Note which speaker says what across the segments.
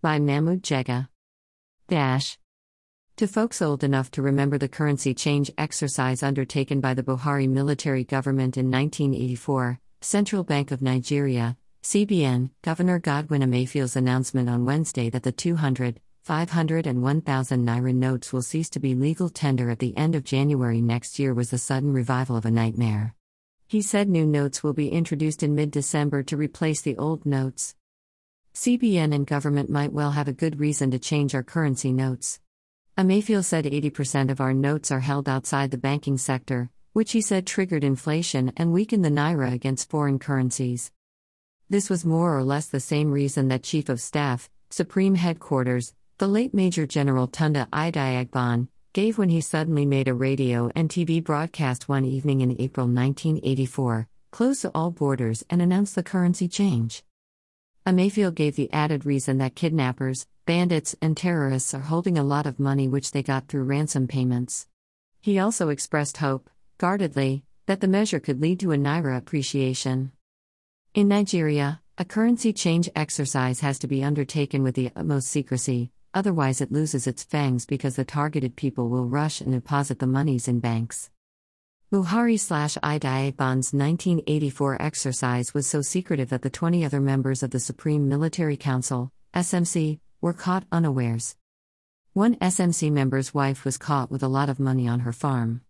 Speaker 1: By Mahmoud Jega. Dash. To folks old enough to remember the currency change exercise undertaken by the Buhari military government in 1984, Central Bank of Nigeria, CBN, Governor Godwin Emefiele's announcement on Wednesday that the 200, 500, and 1,000 naira notes will cease to be legal tender at the end of January next year was the sudden revival of a nightmare. He said new notes will be introduced in mid December to replace the old notes. CBN and government might well have a good reason to change our currency notes. Emefiele said 80% of our notes are held outside the banking sector, which he said triggered inflation and weakened the naira against foreign currencies. This was more or less the same reason that Chief of Staff, Supreme Headquarters, the late Major General Tunde Idiagbon, gave when he suddenly made a radio and TV broadcast one evening in April 1984, closed all borders and announced the currency change. Emefiele gave the added reason that kidnappers, bandits, and terrorists are holding a lot of money which they got through ransom payments. He also expressed hope, guardedly, that the measure could lead to a naira appreciation. In Nigeria, a currency change exercise has to be undertaken with the utmost secrecy, otherwise, it loses its fangs because the targeted people will rush and deposit the monies in banks. Buhari slash Idiagbon's 1984 exercise was so secretive that the 20 other members of the Supreme Military Council, SMC, were caught unawares. One SMC member's wife was caught with a lot of money on her farm.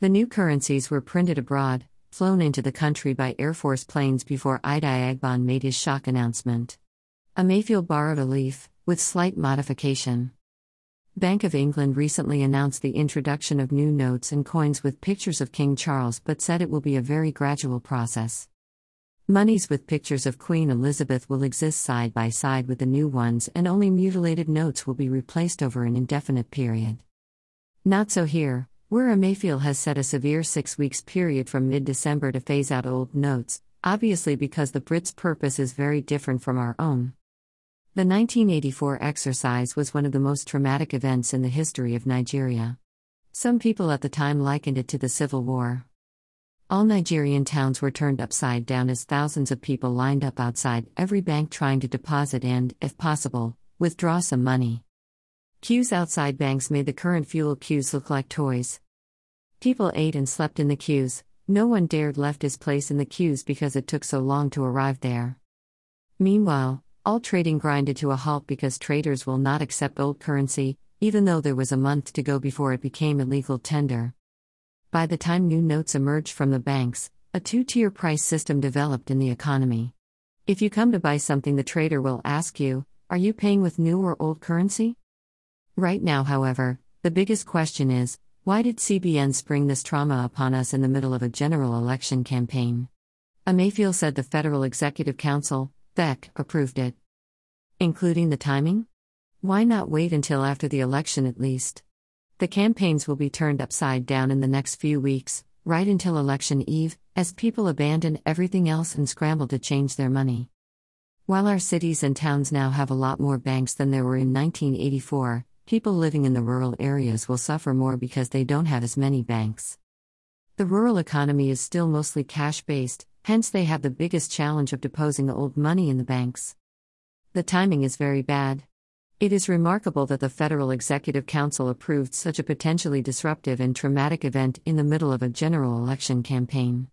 Speaker 1: The new currencies were printed abroad, flown into the country by Air Force planes before Idiagbon made his shock announcement. Emefiele borrowed a leaf, with slight modification. Bank of England recently announced the introduction of new notes and coins with pictures of King Charles but said it will be a very gradual process. Monies with pictures of Queen Elizabeth will exist side by side with the new ones, and only mutilated notes will be replaced over an indefinite period. Not so here, where Emefiele has set a severe six weeks period from mid December to phase out old notes, obviously because the Brits' purpose is very different from our own. The 1984 exercise was one of the most traumatic events in the history of Nigeria. Some people at the time likened it to the Civil War. All Nigerian towns were turned upside down as thousands of people lined up outside every bank trying to deposit and, if possible, withdraw some money. Queues outside banks made the current fuel queues look like toys. People ate and slept in the queues, no one dared left his place in the queues because it took so long to arrive there. Meanwhile, all trading grinded to a halt because traders will not accept old currency, even though there was a month to go before it became illegal tender. By the time new notes emerged from the banks, a two tier price system developed in the economy. If you come to buy something, the trader will ask you, Are you paying with new or old currency? Right now, however, the biggest question is why did CBN spring this trauma upon us in the middle of a general election campaign? Emefiele said the Federal Executive Council, FEC approved it. Including the timing? Why not wait until after the election at least? The campaigns will be turned upside down in the next few weeks, right until election eve, as people abandon everything else and scramble to change their money. While our cities and towns now have a lot more banks than there were in 1984, people living in the rural areas will suffer more because they don't have as many banks. The rural economy is still mostly cash based, hence, they have the biggest challenge of deposing old money in the banks. The timing is very bad. It is remarkable that the Federal Executive Council approved such a potentially disruptive and traumatic event in the middle of a general election campaign.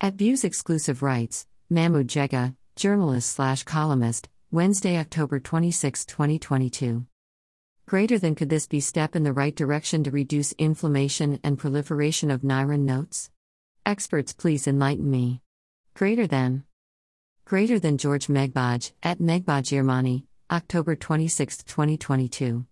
Speaker 1: At Views Exclusive Rights, Mahmoud Jega, journalist slash columnist, Wednesday, October 26, 2022. Greater than could this be step in the right direction to reduce inflammation and proliferation of Naira notes? Experts, please enlighten me. Greater than. Greater than George Megbaj, at Megbaj Irmani, October 26, 2022.